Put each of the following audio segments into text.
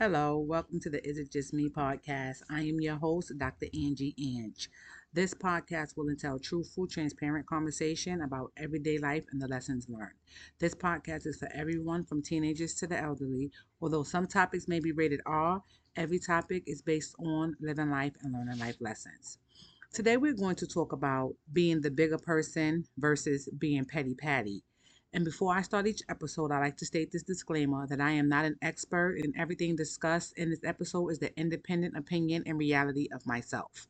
Hello, welcome to the Is It Just Me podcast. I am your host, Dr. Angie Ange. This podcast will entail truthful, transparent conversation about everyday life and the lessons learned. This podcast is for everyone from teenagers to the elderly. Although some topics may be rated R, every topic is based on living life and learning life lessons. Today, we're going to talk about being the bigger person versus being petty Betty. And before I start each episode, I like to state this disclaimer that I am not an expert and everything discussed in this episode is the independent opinion and reality of myself.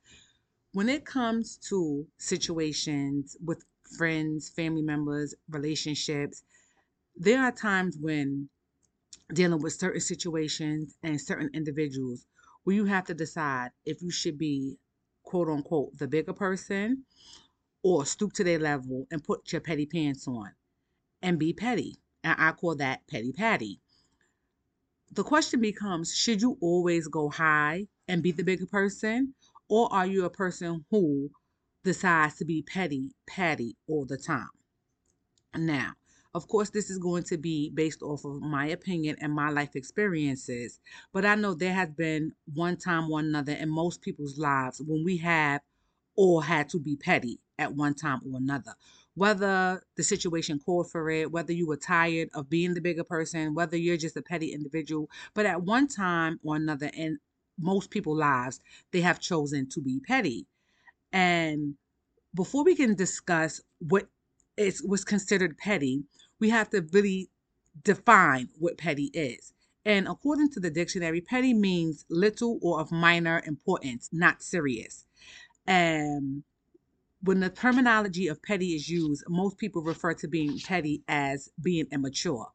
When it comes to situations with friends, family members, relationships, there are times when dealing with certain situations and certain individuals where you have to decide if you should be quote unquote the bigger person or stoop to their level and put your petty pants on and be petty. And I call that petty Betty. The question becomes should you always go high and be the bigger person? Or are you a person who decides to be petty Betty all the time? Now, of course, this is going to be based off of my opinion and my life experiences, but I know there has been one time or another in most people's lives when we have or had to be petty at one time or another whether the situation called for it, whether you were tired of being the bigger person, whether you're just a petty individual. But at one time or another, in most people's lives, they have chosen to be petty. And before we can discuss what is was considered petty, we have to really define what petty is. And according to the dictionary, petty means little or of minor importance, not serious. And when the terminology of petty is used, most people refer to being petty as being immature.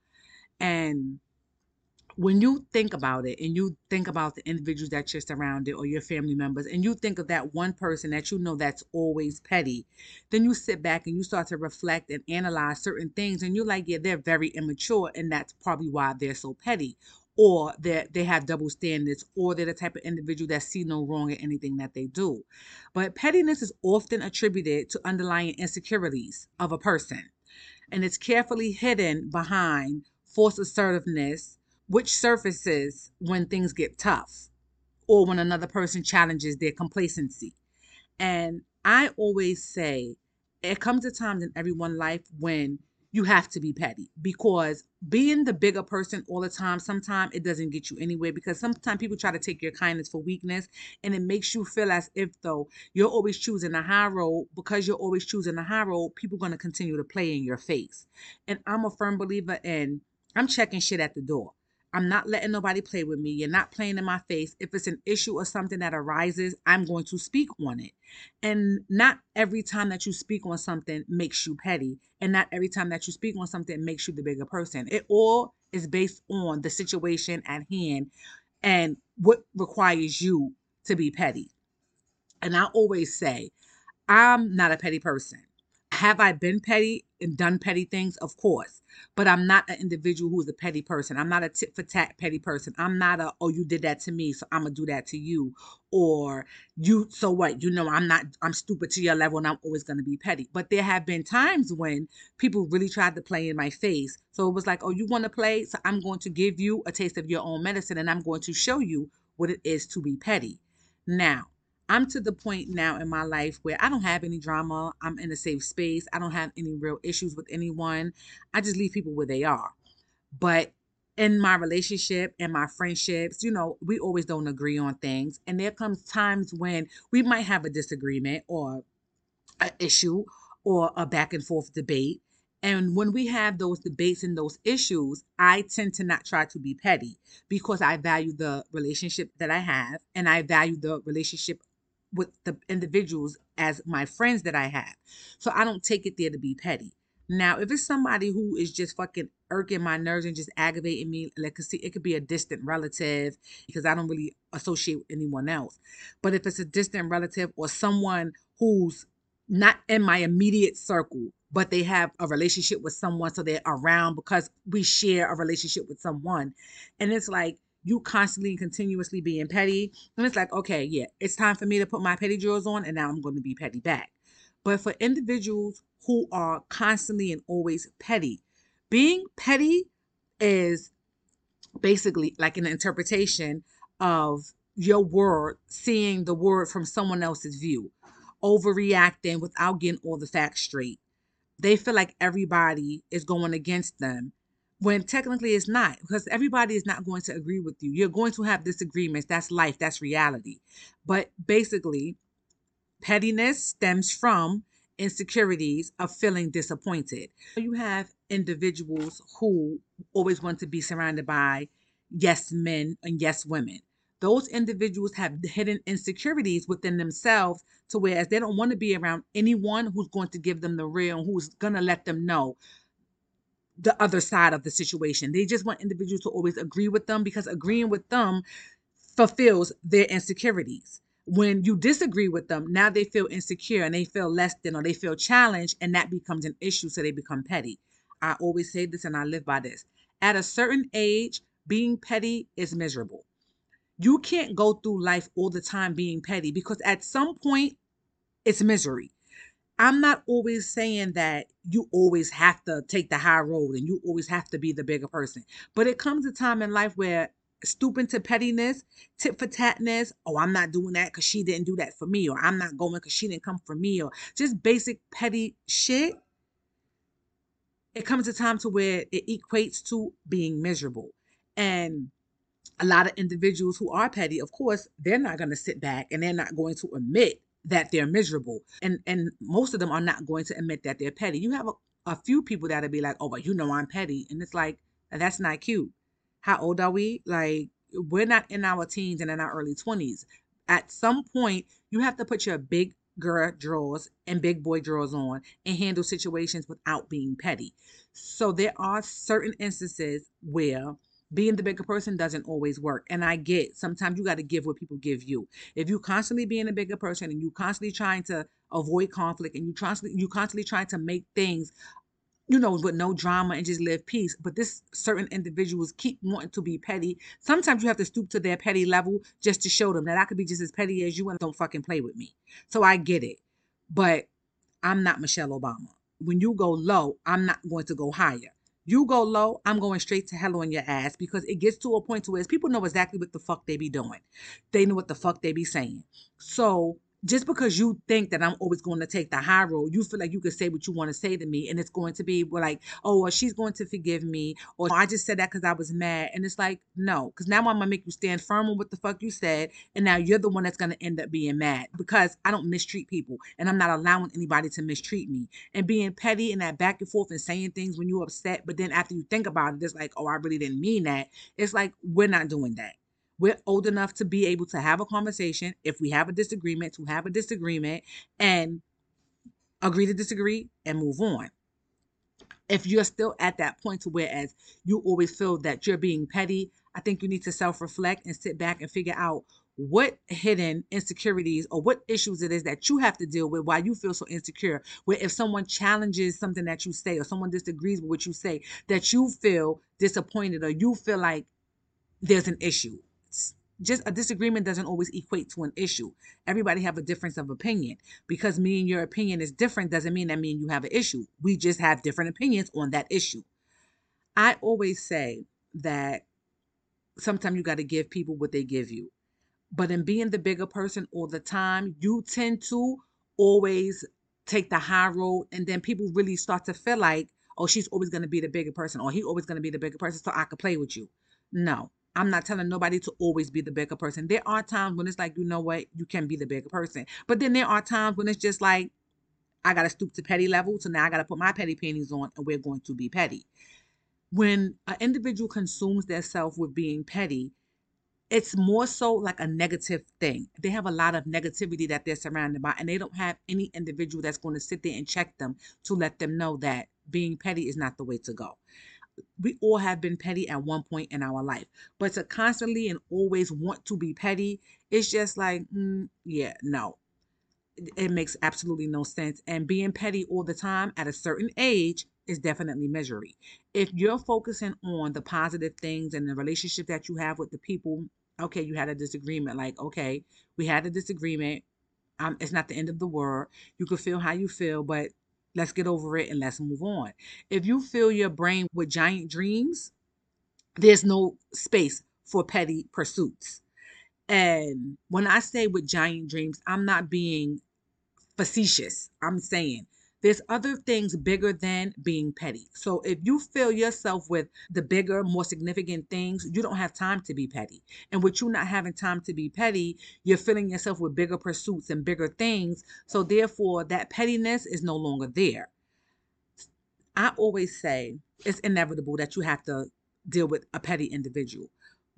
And when you think about it and you think about the individuals that you're surrounded or your family members and you think of that one person that you know that's always petty then you sit back and you start to reflect and analyze certain things and you're like yeah they're very immature and that's probably why they're so petty or that they have double standards, or they're the type of individual that see no wrong in anything that they do. But pettiness is often attributed to underlying insecurities of a person, and it's carefully hidden behind false assertiveness, which surfaces when things get tough or when another person challenges their complacency. And I always say, it comes a time in everyone's life when you have to be petty because being the bigger person all the time sometimes it doesn't get you anywhere because sometimes people try to take your kindness for weakness and it makes you feel as if though you're always choosing the high road. Because you're always choosing the high road people going to continue to play in your face. And i'm a firm believer in i'm checking shit at the door I'm not letting nobody play with me. You're not playing in my face. If it's an issue or something that arises, I'm going to speak on it. And not every time that you speak on something makes you petty. And not every time that you speak on something makes you the bigger person. It all is based on the situation at hand and what requires you to be petty. And I always say, I'm not a petty person. Have I been petty and done petty things? Of course. But I'm not an individual who is a petty person. I'm not a tit for tat petty person. I'm not a, oh, you did that to me, so I'm going to do that to you. Or you, so what? You know, I'm not, I'm stupid to your level and I'm always going to be petty. But there have been times when people really tried to play in my face. So it was like, oh, you want to play? So I'm going to give you a taste of your own medicine and I'm going to show you what it is to be petty. Now, I'm to the point now in my life where I don't have any drama. I'm in a safe space. I don't have any real issues with anyone. I just leave people where they are. But in my relationship and my friendships, you know, we always don't agree on things. And there comes times when we might have a disagreement or an issue or a back and forth debate. And when we have those debates and those issues, I tend to not try to be petty because I value the relationship that I have and I value the relationship with the individuals as my friends that I have. So I don't take it there to be petty. Now, if it's somebody who is just fucking irking my nerves and just aggravating me, like see, it could be a distant relative because I don't really associate with anyone else. But if it's a distant relative or someone who's not in my immediate circle, but they have a relationship with someone, so they're around because we share a relationship with someone, and it's like you constantly and continuously being petty. And it's like, okay, yeah, it's time for me to put my petty drawers on, and now I'm going to be petty back. But for individuals who are constantly and always petty, being petty is basically like an interpretation of your word, seeing the word from someone else's view, overreacting without getting all the facts straight. They feel like everybody is going against them when technically it's not because everybody is not going to agree with you. You're going to have disagreements. That's life, that's reality. But basically, pettiness stems from insecurities of feeling disappointed. You have individuals who always want to be surrounded by yes men and yes women. Those individuals have hidden insecurities within themselves to whereas they don't want to be around anyone who's going to give them the real, who's going to let them know the other side of the situation. They just want individuals to always agree with them because agreeing with them fulfills their insecurities. When you disagree with them, now they feel insecure and they feel less than or they feel challenged, and that becomes an issue. So they become petty. I always say this and I live by this. At a certain age, being petty is miserable. You can't go through life all the time being petty because at some point, it's misery. I'm not always saying that you always have to take the high road and you always have to be the bigger person. But it comes a time in life where stooping to pettiness, tit for tatness, oh, I'm not doing that because she didn't do that for me, or I'm not going because she didn't come for me, or just basic petty shit. It comes a time to where it equates to being miserable. And a lot of individuals who are petty, of course, they're not going to sit back and they're not going to admit that they're miserable. And and most of them are not going to admit that they're petty. You have a, a few people that'll be like, oh, but you know I'm petty. And it's like, that's not cute. How old are we? Like, we're not in our teens and in our early 20s. At some point, you have to put your big girl drawers and big boy drawers on and handle situations without being petty. So there are certain instances where being the bigger person doesn't always work. And I get sometimes you got to give what people give you. If you constantly being a bigger person and you constantly trying to avoid conflict and you constantly you constantly trying to make things you know, with no drama and just live peace. But this certain individuals keep wanting to be petty. Sometimes you have to stoop to their petty level just to show them that I could be just as petty as you and don't fucking play with me. So I get it. But I'm not Michelle Obama. When you go low, I'm not going to go higher. You go low, I'm going straight to hell on your ass because it gets to a point to where people know exactly what the fuck they be doing. They know what the fuck they be saying. So just because you think that I'm always going to take the high road, you feel like you can say what you want to say to me, and it's going to be like, oh, well, she's going to forgive me, or I just said that because I was mad, and it's like, no, because now I'm gonna make you stand firm on what the fuck you said, and now you're the one that's gonna end up being mad because I don't mistreat people, and I'm not allowing anybody to mistreat me, and being petty and that back and forth and saying things when you're upset, but then after you think about it, it's like, oh, I really didn't mean that. It's like we're not doing that we're old enough to be able to have a conversation. If we have a disagreement, to have a disagreement and agree to disagree and move on. If you're still at that point to whereas you always feel that you're being petty, I think you need to self-reflect and sit back and figure out what hidden insecurities or what issues it is that you have to deal with why you feel so insecure where if someone challenges something that you say or someone disagrees with what you say that you feel disappointed or you feel like there's an issue just a disagreement doesn't always equate to an issue. Everybody have a difference of opinion. Because me and your opinion is different doesn't mean that me and you have an issue. We just have different opinions on that issue. I always say that sometimes you got to give people what they give you. But in being the bigger person all the time, you tend to always take the high road and then people really start to feel like, oh, she's always going to be the bigger person or he always going to be the bigger person so I could play with you. No, I'm not telling nobody to always be the bigger person. There are times when it's like, you know what, you can be the bigger person. But then there are times when it's just like, I got to stoop to petty level. So now I got to put my petty panties on and we're going to be petty. When an individual consumes their self with being petty, it's more so like a negative thing. They have a lot of negativity that they're surrounded by, and they don't have any individual that's going to sit there and check them to let them know that being petty is not the way to go we all have been petty at one point in our life. But to constantly and always want to be petty, it's just like, mm, yeah, no. It makes absolutely no sense. And being petty all the time at a certain age is definitely misery. If you're focusing on the positive things and the relationship that you have with the people, okay, you had a disagreement. Like, okay, we had a disagreement. Um, it's not the end of the world. You can feel how you feel, but Let's get over it and let's move on. If you fill your brain with giant dreams, there's no space for petty pursuits. And when I say with giant dreams, I'm not being facetious. I'm saying there's other things bigger than being petty. So if you fill yourself with the bigger, more significant things, you don't have time to be petty. And with you not having time to be petty, you're filling yourself with bigger pursuits and bigger things. So therefore, that pettiness is no longer there. I always say it's inevitable that you have to deal with a petty individual.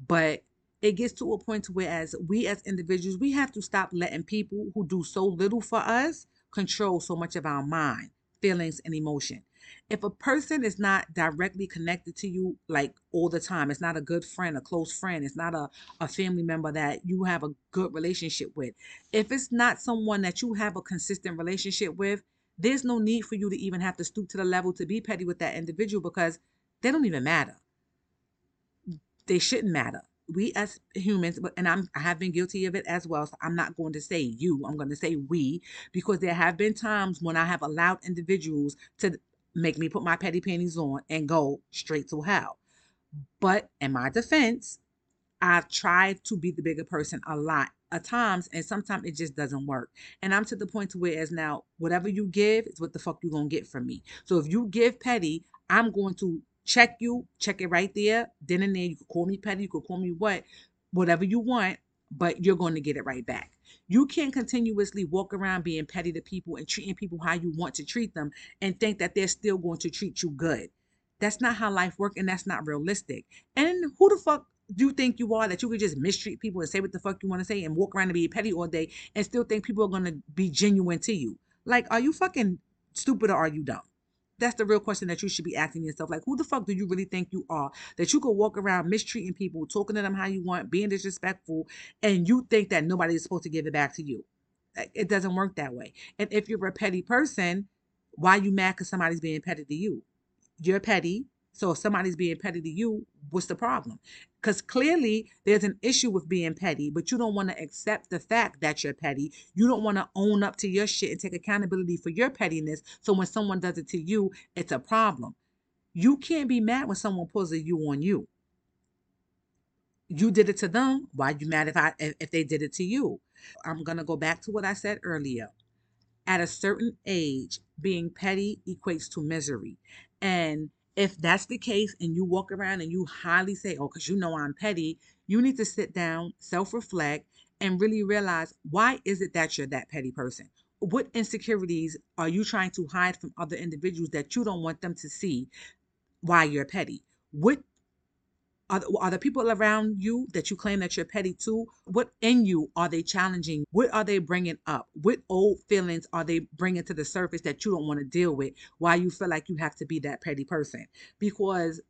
But it gets to a point where as we as individuals, we have to stop letting people who do so little for us control so much of our mind, feelings, and emotion. If a person is not directly connected to you like all the time, it's not a good friend, a close friend, it's not a, a family member that you have a good relationship with. If it's not someone that you have a consistent relationship with, there's no need for you to even have to stoop to the level to be petty with that individual because they don't even matter. They shouldn't matter we as humans, and I'm I have been guilty of it as well. So I'm not going to say you. I'm going to say we because there have been times when I have allowed individuals to make me put my petty panties on and go straight to hell. But in my defense, I've tried to be the bigger person a lot at times, and sometimes it just doesn't work. And I'm to the point to where as now, whatever you give is what the fuck you gonna get from me. So if you give petty, I'm going to check you, check it right there, then and there. You could call me petty, you could call me what, whatever you want, but you're going to get it right back. You can't continuously walk around being petty to people and treating people how you want to treat them and think that they're still going to treat you good. That's not how life works and that's not realistic. And who the fuck do you think you are that you could just mistreat people and say what the fuck you want to say and walk around and be petty all day and still think people are going to be genuine to you? Like, are you fucking stupid or are you dumb? That's the real question that you should be asking yourself. Like, who the fuck do you really think you are? That you could walk around mistreating people, talking to them how you want, being disrespectful, and you think that nobody is supposed to give it back to you. It doesn't work that way. And if you're a petty person, why you mad because somebody's being petty to you? You're petty. So if somebody's being petty to you, what's the problem? Because clearly there's an issue with being petty, but you don't want to accept the fact that you're petty. You don't want to own up to your shit and take accountability for your pettiness. So when someone does it to you, it's a problem. You can't be mad when someone pulls a you on you. You did it to them. Why are you mad if I if they did it to you? I'm gonna go back to what I said earlier. At a certain age, being petty equates to misery. And if that's the case and you walk around and you highly say, oh, because you know I'm petty, you need to sit down, self reflect, and really realize why is it that you're that petty person? What insecurities are you trying to hide from other individuals that you don't want them to see why you're petty? What are, are the people around you that you claim that you're petty to? What in you are they challenging? What are they bringing up? What old feelings are they bringing to the surface that you don't want to deal with? Why you feel like you have to be that petty person? Because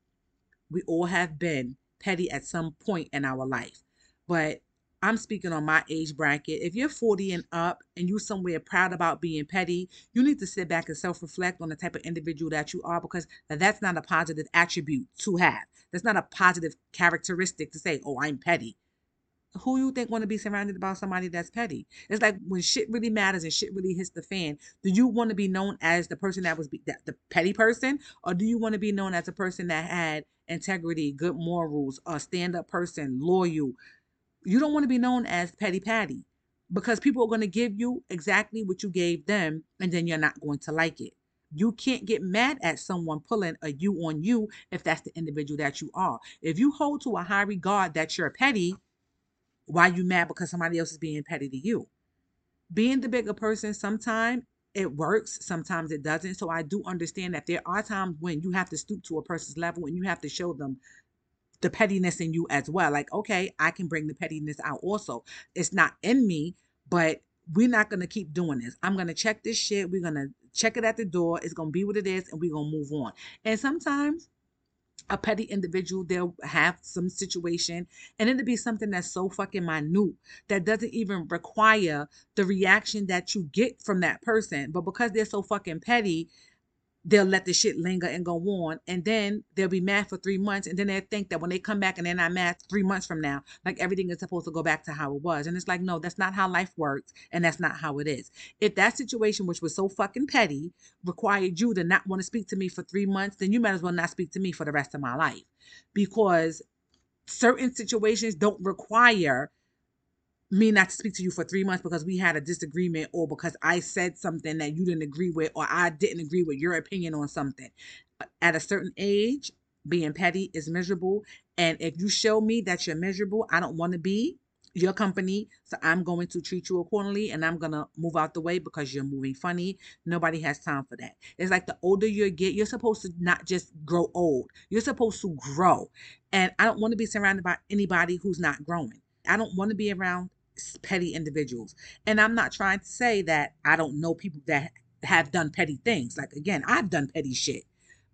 we all have been petty at some point in our life. But I'm speaking on my age bracket. If you're 40 and up and you're somewhere proud about being petty, you need to sit back and self-reflect on the type of individual that you are because that's not a positive attribute to have. That's not a positive characteristic to say, oh, I'm petty. Who you think want to be surrounded by somebody that's petty? It's like when shit really matters and shit really hits the fan. Do you want to be known as the person that was be, that, the petty person, or do you want to be known as a person that had integrity, good morals, a stand-up person, loyal? You don't want to be known as petty Betty because people are going to give you exactly what you gave them, and then you're not going to like it. You can't get mad at someone pulling a you on you if that's the individual that you are. If you hold to a high regard that you're petty, why you mad because somebody else is being petty to you? Being the bigger person, sometimes it works, sometimes it doesn't. So I do understand that there are times when you have to stoop to a person's level and you have to show them the pettiness in you as well. Like, okay, I can bring the pettiness out also. It's not in me, but we're not going to keep doing this. I'm going to check this shit. We're going to check it at the door. It's going to be what it is, and we're going to move on. And sometimes a petty individual, they'll have some situation and it'll be something that's so fucking minute that doesn't even require the reaction that you get from that person. But because they're so fucking petty, they'll let the shit linger and go on and then they'll be mad for three months and then they'll think that when they come back and they're not mad three months from now like everything is supposed to go back to how it was. And it's like no that's not how life works and that's not how it is. If that situation which was so fucking petty required you to not want to speak to me for three months then you might as well not speak to me for the rest of my life. Because certain situations don't require me not to speak to you for three months because we had a disagreement or because I said something that you didn't agree with or I didn't agree with your opinion on something. At a certain age, being petty is miserable. And if you show me that you're miserable, I don't want to be your company. So I'm going to treat you accordingly and I'm going to move out the way because you're moving funny. Nobody has time for that. It's like the older you get, you're supposed to not just grow old, you're supposed to grow. And I don't want to be surrounded by anybody who's not growing. I don't want to be around petty individuals. And I'm not trying to say that I don't know people that have done petty things. Like again, I've done petty shit,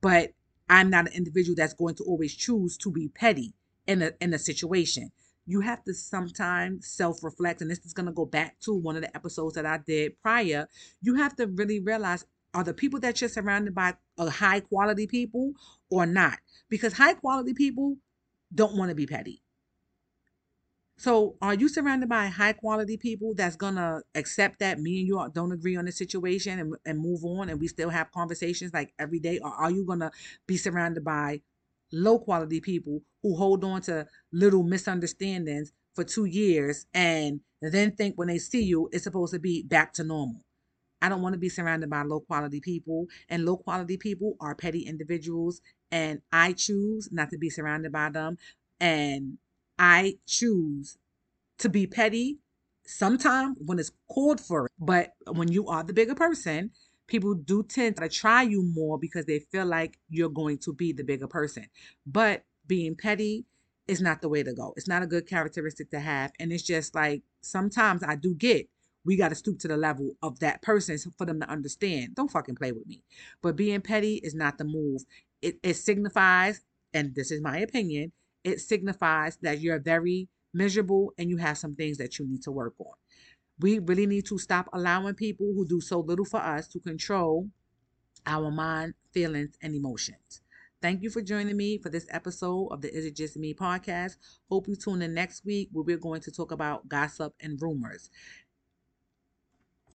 but I'm not an individual that's going to always choose to be petty in a in a situation. You have to sometimes self-reflect, and this is gonna go back to one of the episodes that I did prior. You have to really realize are the people that you're surrounded by are high quality people or not? Because high quality people don't want to be petty. So, are you surrounded by high quality people that's gonna accept that me and you don't agree on the situation and, and move on and we still have conversations like every day? Or are you gonna be surrounded by low quality people who hold on to little misunderstandings for two years and then think when they see you, it's supposed to be back to normal? I don't want to be surrounded by low quality people, and low quality people are petty individuals, and I choose not to be surrounded by them. And I choose to be petty sometimes when it's called for it. But when you are the bigger person, people do tend to try you more because they feel like you're going to be the bigger person. But being petty is not the way to go. It's not a good characteristic to have. And it's just like sometimes I do get we got to stoop to the level of that person for them to understand. Don't fucking play with me. But being petty is not the move. It, it signifies, and this is my opinion, it signifies that you're very miserable and you have some things that you need to work on. We really need to stop allowing people who do so little for us to control our mind, feelings, and emotions. Thank you for joining me for this episode of the Is It Just Me podcast. Hope you tune in next week where we're going to talk about gossip and rumors.